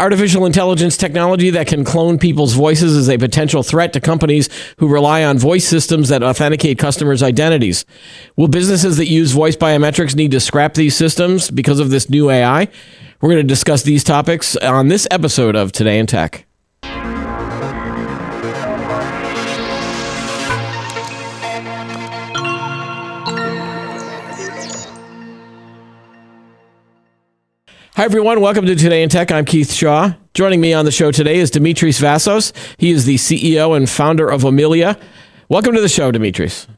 Artificial intelligence technology that can clone people's voices is a potential threat to companies who rely on voice systems that authenticate customers' identities. Will businesses that use voice biometrics need to scrap these systems because of this new AI? We're going to discuss these topics on this episode of Today in Tech. Hi, everyone. Welcome to Today in Tech. I'm Keith Shaw. Joining me on the show today is Dimitris Vassos. He is the CEO and founder of Omilia. Welcome to the show, Dimitris.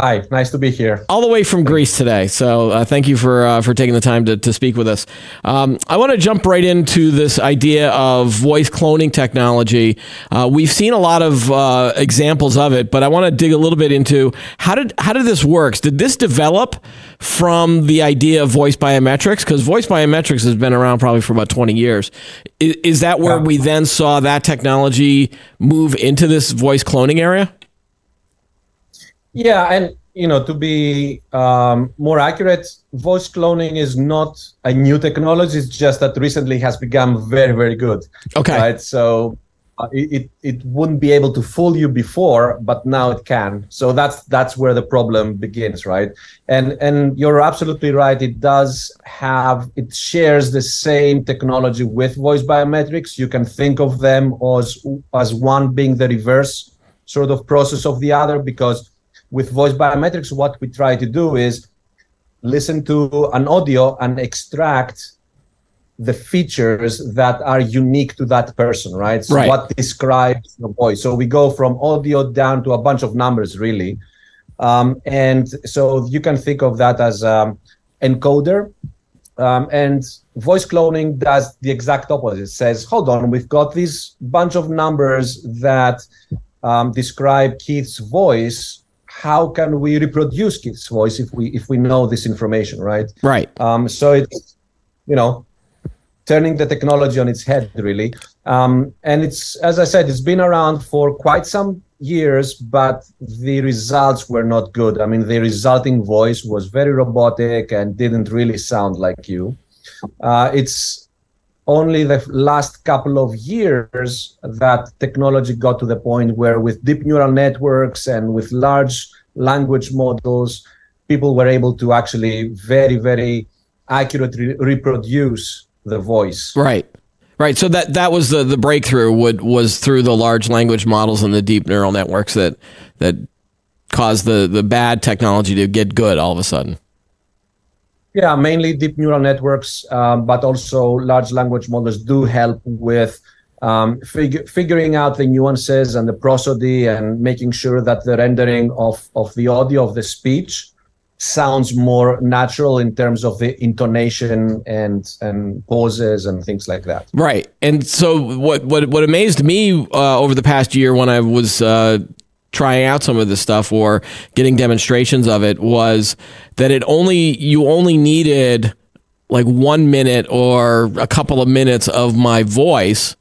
Hi, nice to be here. All the way from Greece today. So uh, thank you for uh, for taking the time to, to speak with us. Um, I want to jump right into this idea of voice cloning technology. Uh, we've seen a lot of uh, examples of it, but I want to dig a little bit into how did how did this work? Did this develop from the idea of voice biometrics? Because voice biometrics has been around probably for about twenty years. Is, is that where yeah. we then saw that technology move into this voice cloning area? Yeah, and you know, to be um, more accurate, voice cloning is not a new technology. It's just that recently has become very, very good. Okay. Right. So uh, it, it wouldn't be able to fool you before, but now it can. So that's that's where the problem begins, right? And and you're absolutely right. It does have it shares the same technology with voice biometrics. You can think of them as as one being the reverse sort of process of the other because with voice biometrics, what we try to do is listen to an audio and extract the features that are unique to that person, right? So right. what describes the voice. So we go from audio down to a bunch of numbers, really. Um, and so you can think of that as um, encoder. Um, and voice cloning does the exact opposite. It says, hold on, we've got this bunch of numbers that um, describe Keith's voice how can we reproduce Keith's voice if we if we know this information, right? Right. Um, so it's you know turning the technology on its head really, um, and it's as I said, it's been around for quite some years, but the results were not good. I mean, the resulting voice was very robotic and didn't really sound like you. Uh, it's only the last couple of years that technology got to the point where with deep neural networks and with large language models. People were able to actually very very accurately reproduce the voice. Right. Right. So that that was the the breakthrough would was through the large language models and the deep neural networks that that caused the the bad technology to get good all of a sudden. Yeah, mainly deep neural networks, um, but also large language models do help with um, fig- figuring out the nuances and the prosody and making sure that the rendering of, of the audio of the speech sounds more natural in terms of the intonation and and pauses and things like that. Right. And so what what what amazed me uh, over the past year when I was uh, trying out some of this stuff or getting demonstrations of it was that it only you only needed like one minute or a couple of minutes of my voice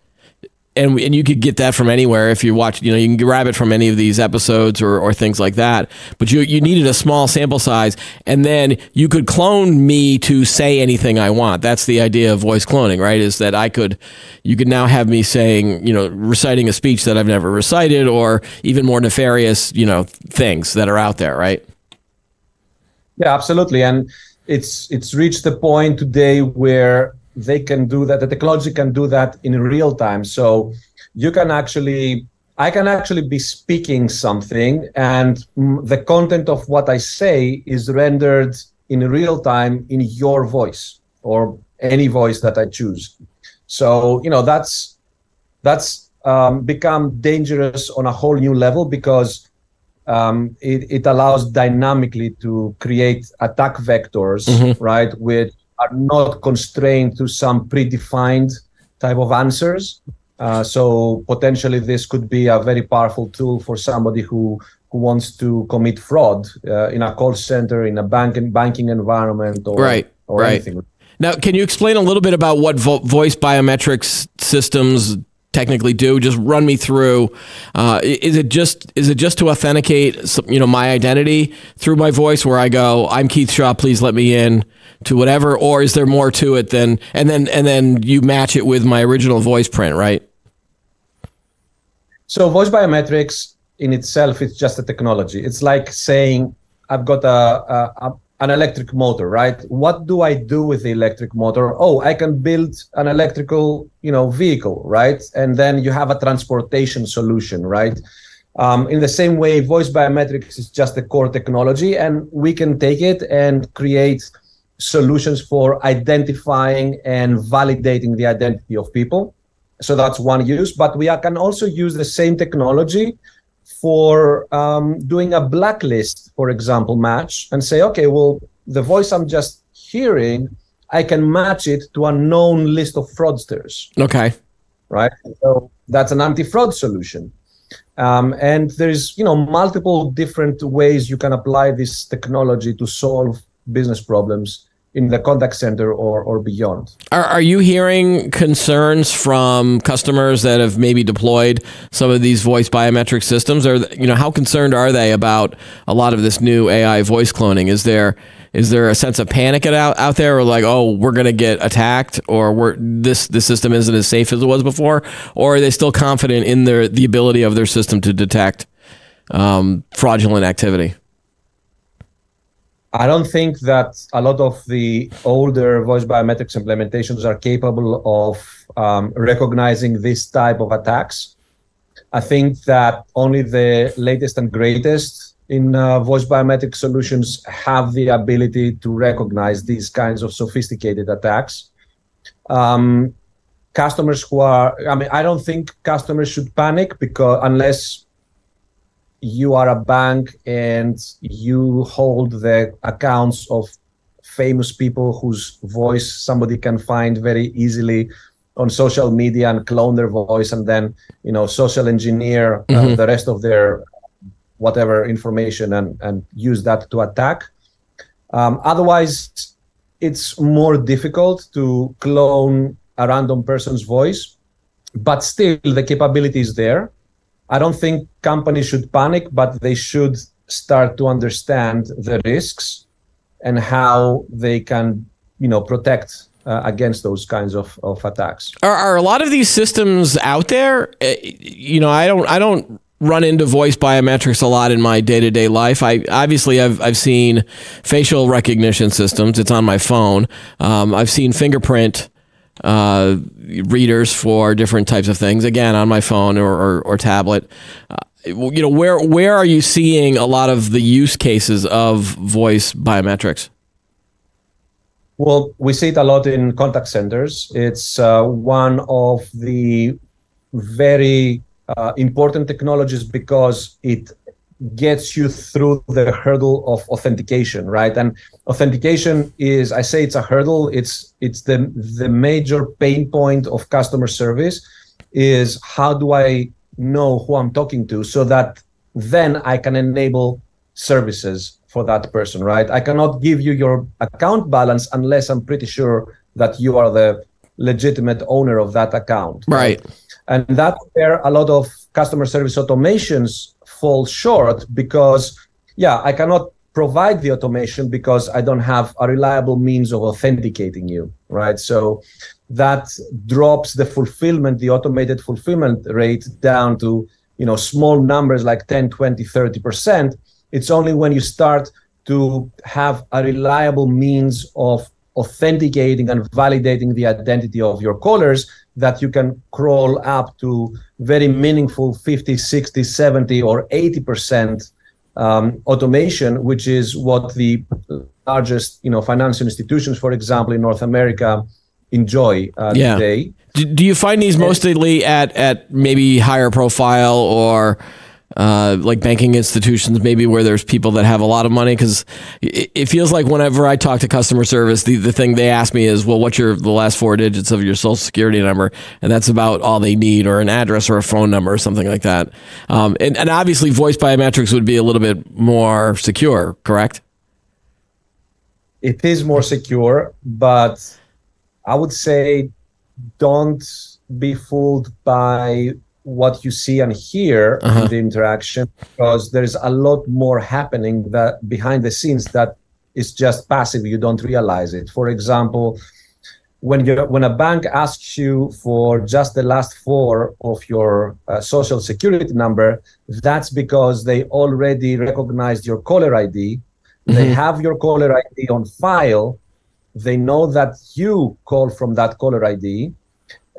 and and you could get that from anywhere if you watch. You know, you can grab it from any of these episodes or, or things like that. But you you needed a small sample size, and then you could clone me to say anything I want. That's the idea of voice cloning, right? Is that I could, you could now have me saying, you know, reciting a speech that I've never recited, or even more nefarious, you know, things that are out there, right? Yeah, absolutely, and it's it's reached the point today where they can do that the technology can do that in real time so you can actually i can actually be speaking something and the content of what i say is rendered in real time in your voice or any voice that i choose so you know that's that's um, become dangerous on a whole new level because um, it, it allows dynamically to create attack vectors mm-hmm. right with are not constrained to some predefined type of answers. Uh, so potentially this could be a very powerful tool for somebody who who wants to commit fraud uh, in a call center, in a bank banking banking environment, or right, or right. anything. Now, can you explain a little bit about what vo- voice biometrics systems technically do? Just run me through. Uh, is it just is it just to authenticate you know my identity through my voice, where I go, "I'm Keith Shaw, please let me in." To whatever, or is there more to it than and then and then you match it with my original voice print, right? So voice biometrics in itself is just a technology. It's like saying I've got a, a, an electric motor, right? What do I do with the electric motor? Oh, I can build an electrical, you know, vehicle, right? And then you have a transportation solution, right? Um, in the same way, voice biometrics is just a core technology, and we can take it and create solutions for identifying and validating the identity of people. So that's one use. But we can also use the same technology for um, doing a blacklist, for example, match and say, okay, well, the voice I'm just hearing, I can match it to a known list of fraudsters. Okay. Right. So that's an anti-fraud solution. Um, and there's you know multiple different ways you can apply this technology to solve business problems in the contact center or, or beyond. Are, are you hearing concerns from customers that have maybe deployed some of these voice biometric systems? Or you know, how concerned are they about a lot of this new AI voice cloning? Is there is there a sense of panic out out there, or like, oh, we're going to get attacked, or we're this the system isn't as safe as it was before, or are they still confident in their the ability of their system to detect um, fraudulent activity? I don't think that a lot of the older voice biometrics implementations are capable of um, recognizing this type of attacks. I think that only the latest and greatest in uh, voice biometric solutions have the ability to recognize these kinds of sophisticated attacks. Um, customers who are, I mean, I don't think customers should panic because unless you are a bank and you hold the accounts of famous people whose voice somebody can find very easily on social media and clone their voice and then you know social engineer uh, mm-hmm. the rest of their whatever information and and use that to attack um, otherwise it's more difficult to clone a random person's voice but still the capability is there I don't think companies should panic, but they should start to understand the risks and how they can, you know, protect uh, against those kinds of, of attacks. Are, are a lot of these systems out there? Uh, you know, I don't, I don't run into voice biometrics a lot in my day to day life. I obviously I've I've seen facial recognition systems. It's on my phone. Um, I've seen fingerprint uh, readers for different types of things. Again, on my phone or, or, or tablet. Uh, you know, where where are you seeing a lot of the use cases of voice biometrics? Well, we see it a lot in contact centers. It's uh, one of the very uh, important technologies because it gets you through the hurdle of authentication right? And authentication is i say it's a hurdle. It's it's the the major pain point of customer service is how do i know who i'm talking to so that then i can enable services for that person right? I cannot give you your account balance unless i'm pretty sure that you are the legitimate owner of that account right, and that's where a lot of customer service automations fall short because, yeah, I cannot provide the automation because I don't have a reliable means of authenticating you, right? So that drops the fulfillment, the automated fulfillment rate down to, you know, small numbers like 10, 20, 30%. It's only when you start to have a reliable means of authenticating and validating the identity of your callers that you can crawl up to very meaningful 50 60 70 or 80 percent um, automation which is what the largest you know financial institutions for example in north america enjoy uh, yeah. today do, do you find these mostly at at maybe higher profile or uh, like banking institutions, maybe where there's people that have a lot of money. Because it, it, feels like whenever I talk to customer service, the, the thing they ask me is, well, what's your the last four digits of your social security number? And that's about all they need, or an address or a phone number or something like that. Um, and, and obviously, voice biometrics would be a little bit more secure, correct? It is more secure, but I would say don't be fooled by what you see and hear uh-huh. in the interaction because there's a lot more happening that behind the scenes that is just passive. You don't realize it. For example, when you when a bank asks you for just the last four of your uh, social security number, that's because they already recognized your caller ID. Mm-hmm. They have your caller ID on file. They know that you call from that caller ID,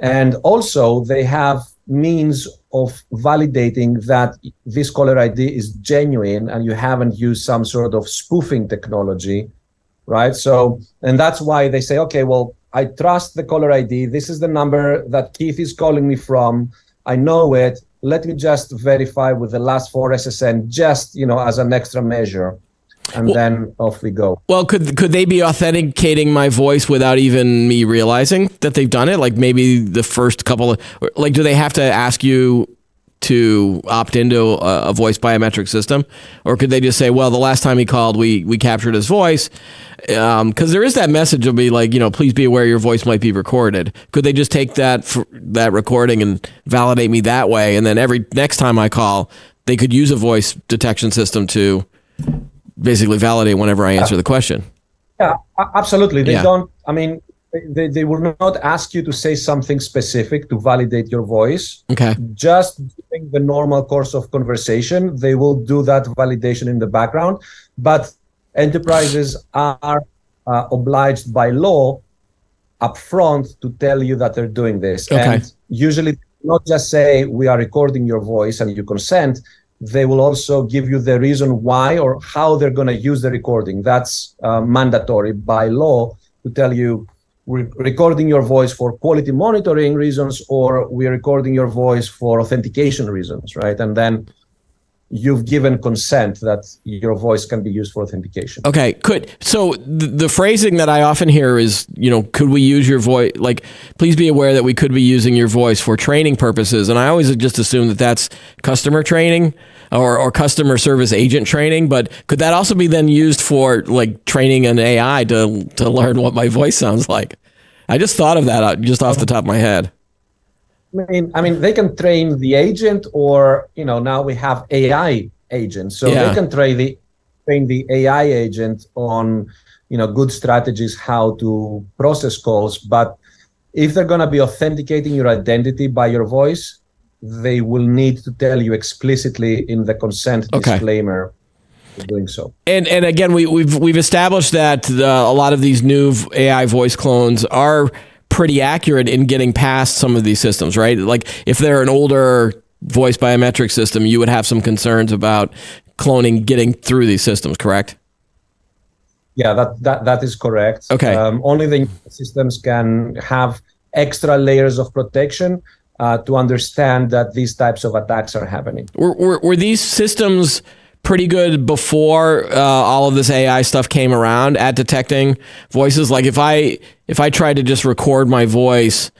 and also they have means of validating that this caller ID is genuine and you haven't used some sort of spoofing technology, right? So, and that's why they say, okay, well, I trust the caller ID. This is the number that Keith is calling me from. I know it. Let me just verify with the last four SSN, just you know, as an extra measure, and well, then off we go. Well, could could they be authenticating my voice without even me realizing that they've done it? Like maybe the first couple of, like, do they have to ask you to opt into a, a, voice biometric system, or could they just say, "Well, the last time he called, we we captured his voice," because um, there is that message of be like, you know, please be aware your voice might be recorded. Could they just take that that recording and validate me that way, and then every next time I call, they could use a voice detection system to basically validate whenever I answer the question. Yeah, absolutely. They yeah. don't. I mean, they, they will not ask you to say something specific to validate your voice. Okay. Just during the normal course of conversation, they will do that validation in the background. But enterprises are uh, obliged by law upfront to tell you that they're doing this. Okay. And usually, not just say we are recording your voice and you consent. They will also give you the reason why or how they're going to use the recording. That's uh, mandatory by law to tell you we're recording your voice for quality monitoring reasons or we're recording your voice for authentication reasons right and then you've given consent that your voice can be used for authentication okay could so the, the phrasing that i often hear is you know could we use your voice like please be aware that we could be using your voice for training purposes and i always just assume that that's customer training or, or customer service agent training, but could that also be then used for like training an AI to to learn what my voice sounds like? I just thought of that just off the top of my head. I mean, I mean, they can train the agent, or you know, now we have AI agents, so yeah. they can train the train the AI agent on you know good strategies how to process calls. But if they're going to be authenticating your identity by your voice, they will need to tell you explicitly in the consent okay. disclaimer doing so. And and again, we, we've we've established that the, a lot of these new AI voice clones are pretty accurate in getting past some of these systems, right? Like if they're an older voice biometric system, you would have some concerns about cloning getting through these systems, correct? Yeah, that that, that is correct. Okay. Um, only the systems can have extra layers of protection uh, to understand that these types of attacks are happening. Were, were, were these systems pretty good before uh, all of this AI stuff came around at detecting voices? Like if I if I tried to just record my voice,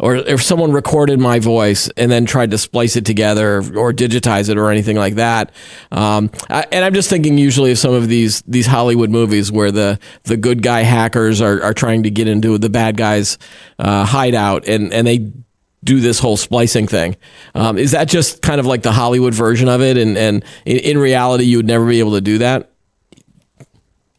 or if someone recorded my voice and then tried to splice it together or digitize it or anything like that. Um, I, and I'm just thinking usually of some of these these Hollywood movies where the the good guy hackers are, are trying to get into the bad guy's uh, hideout and and they do this whole splicing thing. Um, is that just kind of like the Hollywood version of it? And, and in, reality, you would never be able to do that?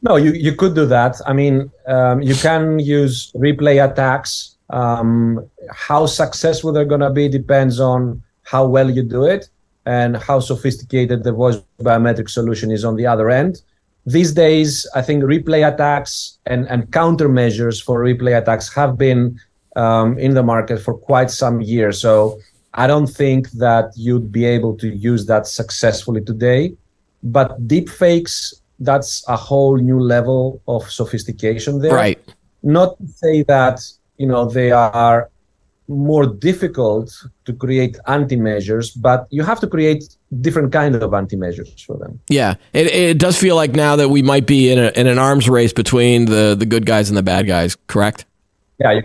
No, you, you could do that. I mean, um, you can use replay attacks. Um, how successful they're going to be depends on how well you do it and how sophisticated the voice biometric solution is on the other end. These days, I think replay attacks and, and countermeasures for replay attacks have been um, in the market for quite some years. So I don't think that you'd be able to use that successfully today. But deepfakes, that's a whole new level of sophistication there. Right. Not to say that, you know, they are more difficult to create anti-measures, but you have to create different kind of anti-measures for them. Yeah, it, it does feel like now that we might be in, a, in an arms race between the, the good guys and the bad guys, correct? Yeah,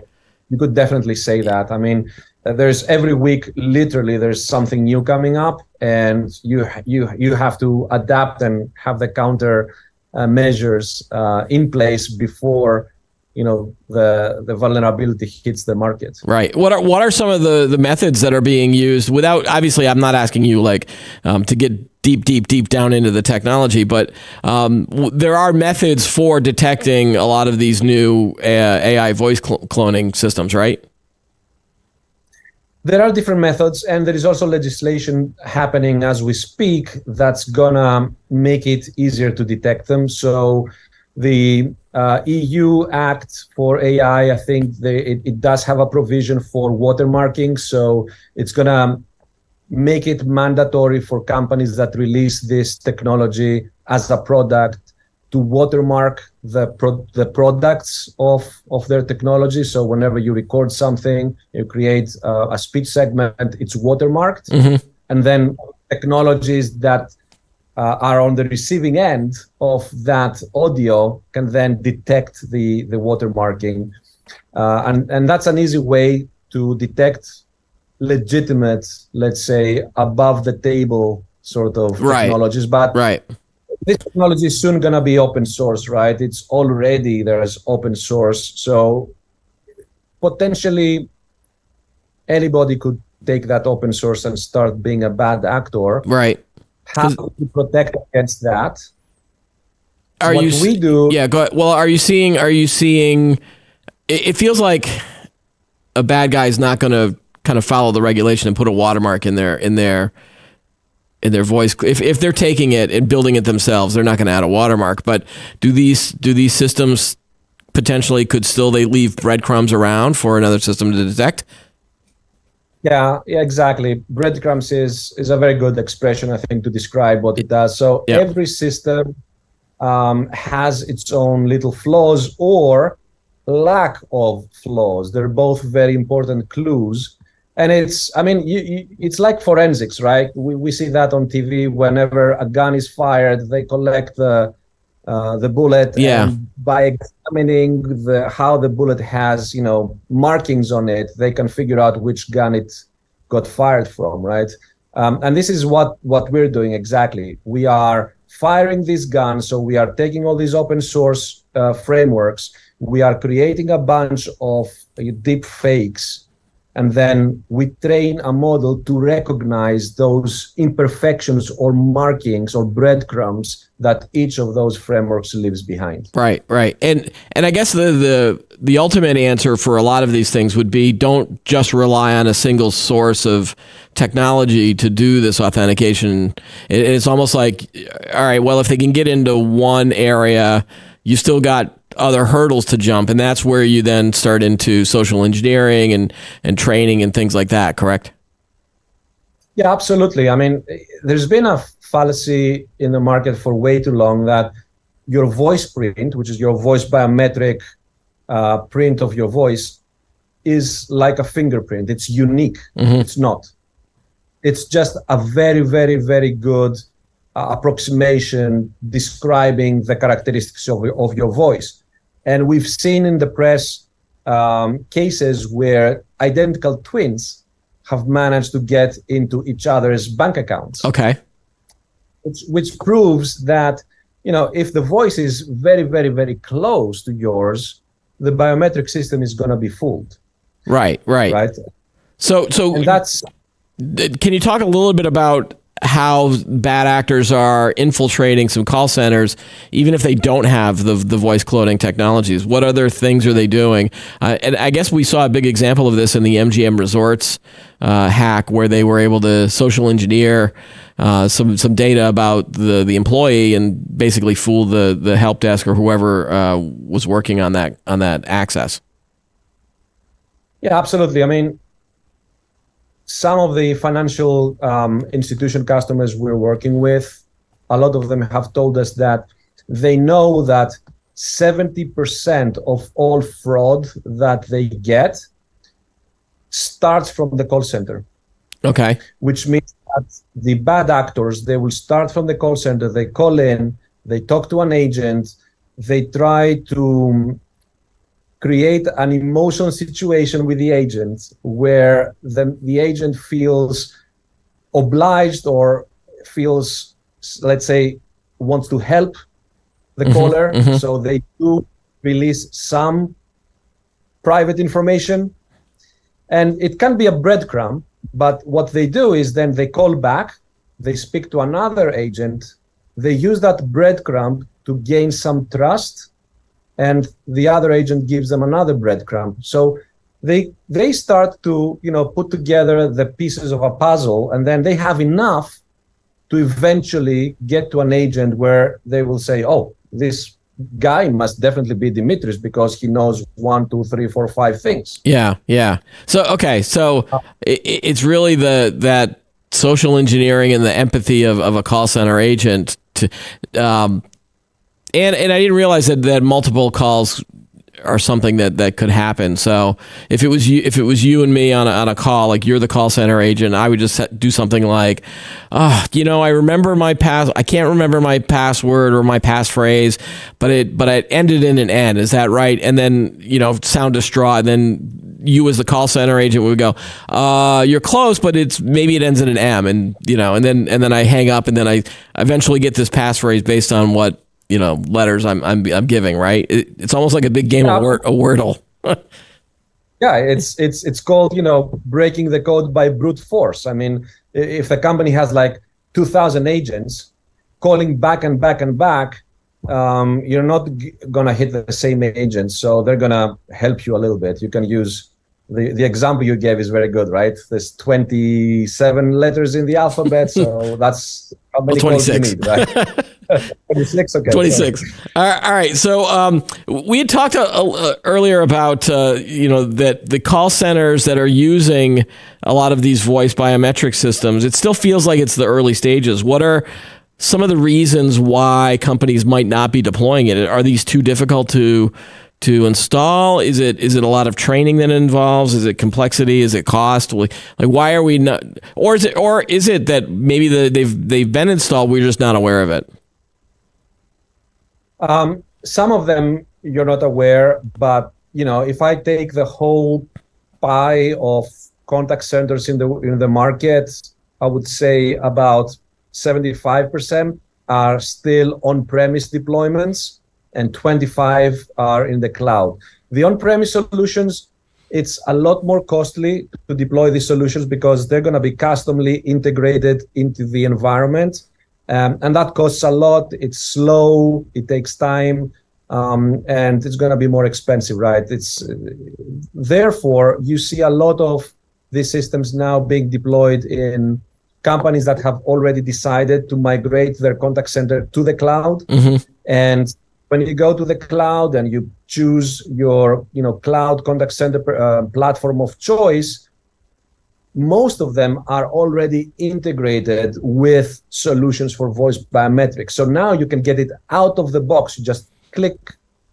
you could definitely say that. I mean, uh, there's every week, literally, there's something new coming up, and you you you have to adapt and have the counter uh, measures uh, in place before you know the the vulnerability hits the market. Right. What are what are some of the the methods that are being used without obviously i'm not asking you like um, to get deep deep deep down into the technology but um, w- there are methods for detecting a lot of these new uh, ai voice cl- cloning systems right? There are different methods and there is also legislation happening as we speak that's gonna make it easier to detect them. So the uh, EU Act for AI, I think they, it, it does have a provision for watermarking. So it's going to make it mandatory for companies that release this technology as a product to watermark the pro- the products of of their technology. So whenever you record something, you create uh, a speech segment, it's watermarked, mm-hmm. and then technologies that uh, are on the receiving end of that audio can then detect the the watermarking, uh, and and that's an easy way to detect legitimate, let's say, above the table sort of right. technologies. But right. this technology is soon gonna be open source, right? It's already there's open source, so potentially anybody could take that open source and start being a bad actor. Right how to protect against that. Are what you we do? Yeah, go ahead. Well, are you seeing? Are you seeing? It, it feels like a bad guy is not going to kind of follow the regulation and put a watermark in their in their in their voice. If if they're taking it and building it themselves, they're not going to add a watermark. But do these do these systems potentially could still they leave breadcrumbs around for another system to detect? Yeah, yeah, exactly. Breadcrumbs is is a very good expression, I think, to describe what it does. So yeah. every system um, has its own little flaws or lack of flaws. They're both very important clues. And it's, I mean, you, you, it's like forensics, right? We, we see that on TV whenever a gun is fired, they collect the uh, the bullet. Yeah. by examining the how the bullet has, you know, markings on it, they can figure out which gun it got fired from, right? Um, and this is what what we're doing exactly. We are firing these guns, so we are taking all these open source uh, frameworks. We are creating a bunch of uh, deep fakes and then we train a model to recognize those imperfections or markings or breadcrumbs that each of those frameworks leaves behind. Right right. And and i guess the the the ultimate answer for a lot of these things would be don't just rely on a single source of technology to do this authentication. It's almost like all right well if they can get into one area you still got other hurdles to jump, and that's where you then start into social engineering and and training and things like that. Correct? Yeah, absolutely. I mean, there's been a fallacy in the market for way too long that your voice print, which is your voice biometric uh, print of your voice, is like a fingerprint. It's unique. Mm-hmm. It's not. It's just a very, very, very good uh, approximation describing the characteristics of, of your voice. And we've seen in the press um, cases where identical twins have managed to get into each other's bank accounts. Okay. Which, which proves that, you know, if the voice is very, very, very close to yours, the biometric system is going to be fooled. Right, right. Right. So, so and that's. Can you talk a little bit about how bad actors are infiltrating some call centers, even if they don't have the the voice cloning technologies. What other things are they doing? Uh, and I guess we saw a big example of this in the MGM Resorts uh, hack, where they were able to social engineer uh, some some data about the the employee and basically fool the the help desk or whoever uh, was working on that on that access. Yeah, absolutely. I mean, some of the financial um, institution customers we're working with, a lot of them have told us that they know that 70% of all fraud that they get starts from the call center. Okay. Which means that the bad actors, they will start from the call center, they call in, they talk to an agent, they try to create an emotional situation with the agent where the, the agent feels obliged or feels, let's say, wants to help the mm-hmm, caller. Mm-hmm. So they do release some private information. And it can be a breadcrumb, but what they do is then they call back, they speak to another agent, they use that breadcrumb to gain some trust, and the other agent gives them another breadcrumb. So they they start to you know put together the pieces of a puzzle, and then they have enough to eventually get to an agent where they will say, "Oh, this guy must definitely be Dimitris because he knows one, two, three, four, five things." Yeah, yeah. So okay, so it, it's really the that social engineering and the empathy of, of a call center agent to um, and and I didn't realize that that multiple calls are something that that could happen. So if it was you, if it was you and me on a, on a call, like you're the call center agent, I would just do something like, oh, you know, I remember my pass, I can't remember my password or my passphrase, but it but it ended in an N. Is that right? And then you know, sound distraught. And then you as the call center agent would go, uh, you're close, but it's maybe it ends in an M, and you know, and then and then I hang up, and then I eventually get this passphrase based on what you know letters I'm I'm, I'm giving right. It, it's almost like a big game yeah. of word, a wordle. yeah, it's it's it's called you know breaking the code by brute force. I mean, if the company has like two thousand agents calling back and back and back, um, you're not g- gonna hit the same agent, so they're gonna help you a little bit. You can use the, the example you gave is very good, right? There's 27 letters in the alphabet, so that's how many well, 26. you need, right? 26 okay 26 all right, all right so um, we had talked uh, uh, earlier about uh, you know that the call centers that are using a lot of these voice biometric systems it still feels like it's the early stages what are some of the reasons why companies might not be deploying it are these too difficult to to install? Is it is it a lot of training that involves? Is it complexity? Is it cost? Like, like why are we not? Or is it or is it that maybe the, they've they've been installed? We're just not aware of it. Um, some of them you're not aware, but you know, if I take the whole pie of contact centers in the in the market, I would say about 75% are still on-premise deployments and 25 are in the cloud. The on-premise solutions, it's a lot more costly to deploy these solutions because they're going to be customly integrated into the environment. Um, and that costs a lot. It's slow. It takes time. Um, and it's going to be more expensive, right? It's uh, therefore you see a lot of these systems now being deployed in companies that have already decided to migrate their contact center to the cloud, mm-hmm. and when you go to the cloud and you choose your you know cloud contact center uh, platform of choice most of them are already integrated with solutions for voice biometrics. So now you can get it out of the box. You just click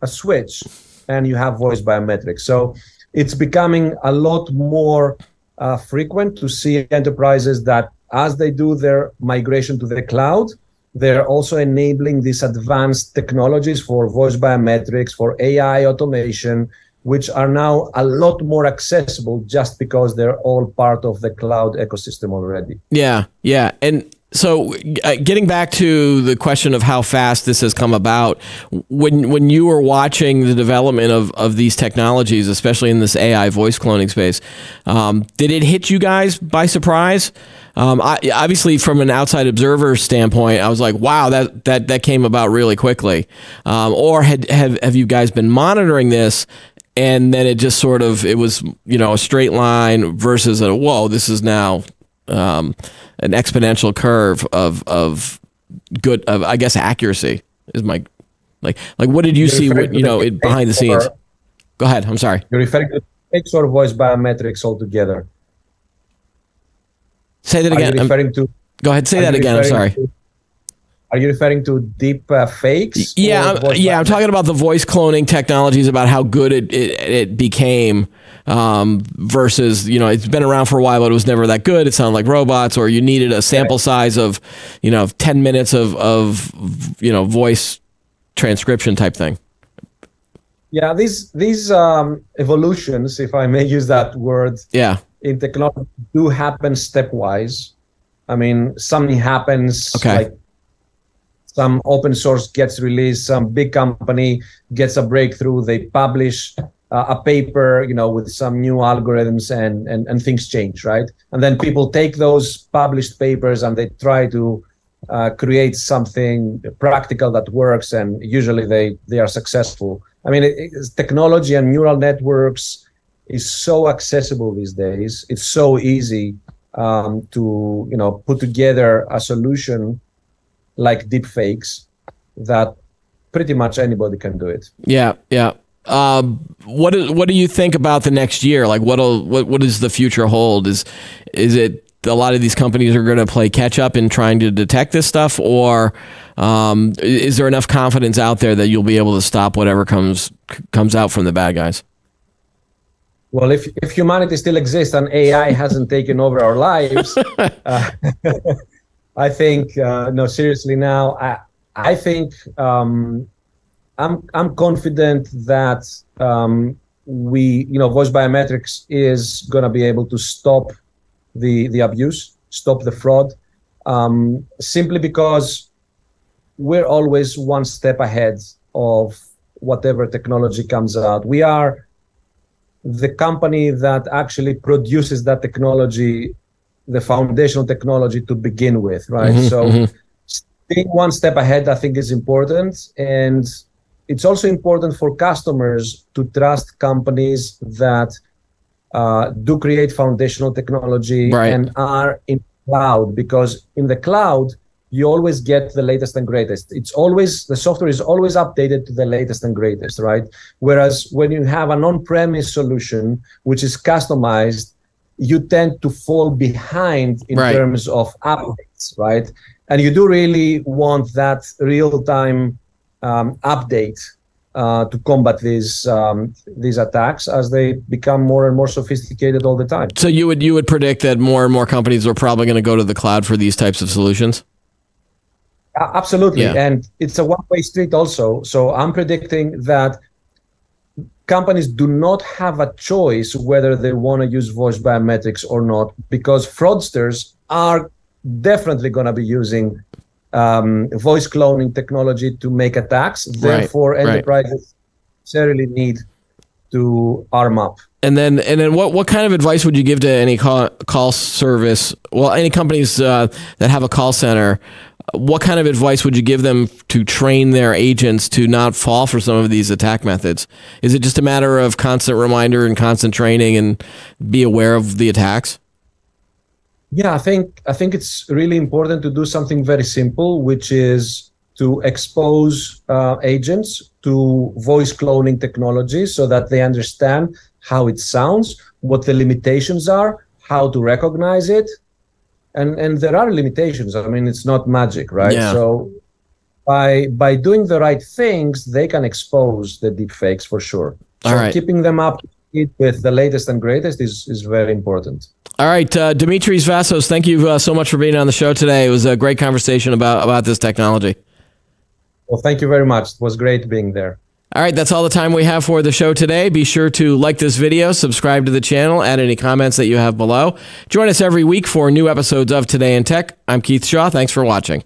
a switch and you have voice biometrics. So it's becoming a lot more uh, frequent to see enterprises that as they do their migration to the cloud they're also enabling these advanced technologies for voice biometrics, for AI automation, which are now a lot more accessible just because they're all part of the cloud ecosystem already. Yeah, yeah. And so, uh, getting back to the question of how fast this has come about, when when you were watching the development of, of these technologies, especially in this AI voice cloning space, um, did it hit you guys by surprise? Um, I, obviously, from an outside observer standpoint, I was like, "Wow, that that that came about really quickly." Um, or had have have you guys been monitoring this, and then it just sort of it was you know a straight line versus a whoa, this is now um, an exponential curve of of good of I guess accuracy is my like like what did you You're see what, you know it, behind the scenes? Go ahead. I'm sorry. You're referring to face or voice biometrics altogether. Say that again. referring to? Go ahead. Say that again. I'm sorry. To, are you referring to deep uh, fakes? Yeah, I'm, yeah. I'm talking about the voice cloning technologies, about how good it it, it became um, versus you know it's been around for a while, but it was never that good. It sounded like robots, or you needed a sample size of you know 10 minutes of of you know voice transcription type thing. Yeah, these these um, evolutions, if I may use that word, yeah, in technology do happen stepwise. I mean, something happens okay. like some open source gets released, some big company gets a breakthrough, they publish uh, a paper, you know, with some new algorithms and, and and things change, right? And then people take those published papers and they try to uh, create something practical that works, and usually they they are successful. I mean, it, technology and neural networks is so accessible these days. It's so easy um, to you know put together a solution like deep fakes that pretty much anybody can do it. Yeah, yeah. Um, what is, what do you think about the next year? Like, what'll what what does the future hold? Is is it a lot of these companies are going to play catch up in trying to detect this stuff, or um, is there enough confidence out there that you'll be able to stop whatever comes comes out from the bad guys? Well, if if humanity still exists and AI hasn't taken over our lives, uh, I think uh, no, seriously now, I I think um, I'm I'm confident that um, we you know voice biometrics is going to be able to stop the the abuse, stop the fraud, um, simply because we're always one step ahead of whatever technology comes out. We are the company that actually produces that technology, the foundational technology to begin with, right? Mm-hmm, so, mm-hmm. staying one step ahead, I think, is important, and it's also important for customers to trust companies that uh, do create foundational technology right. and are in cloud because in the cloud you always get the latest and greatest it's always the software is always updated to the latest and greatest right whereas when you have an on-premise solution which is customized you tend to fall behind in right. terms of updates right and you do really want that real-time um, update uh, to combat these um, these attacks as they become more and more sophisticated all the time. So you would you would predict that more and more companies are probably going to go to the cloud for these types of solutions. Uh, absolutely, yeah. and it's a one way street also. So I'm predicting that companies do not have a choice whether they want to use voice biometrics or not because fraudsters are definitely going to be using um, voice cloning technology to make attacks. Therefore, right, enterprises right. necessarily need to arm up. And then, and then, what what kind of advice would you give to any call call service? Well, any companies uh, that have a call center. What kind of advice would you give them to train their agents to not fall for some of these attack methods? Is it just a matter of constant reminder and constant training and be aware of the attacks? Yeah, I think I think it's really important to do something very simple, which is to expose uh, agents to voice cloning technology so that they understand how it sounds, what the limitations are, how to recognize it, and and there are limitations. I mean, it's not magic, right? Yeah. So by by doing the right things, they can expose the deepfakes for sure. So All right. keeping them up with the latest and greatest is is very important. All right, uh, Dimitris Vassos, thank you uh, so much for being on the show today. It was a great conversation about about this technology. Well, thank you very much. It was great being there. All right, that's all the time we have for the show today. Be sure to like this video, subscribe to the channel, add any comments that you have below. Join us every week for new episodes of Today in Tech. I'm Keith Shaw. Thanks for watching.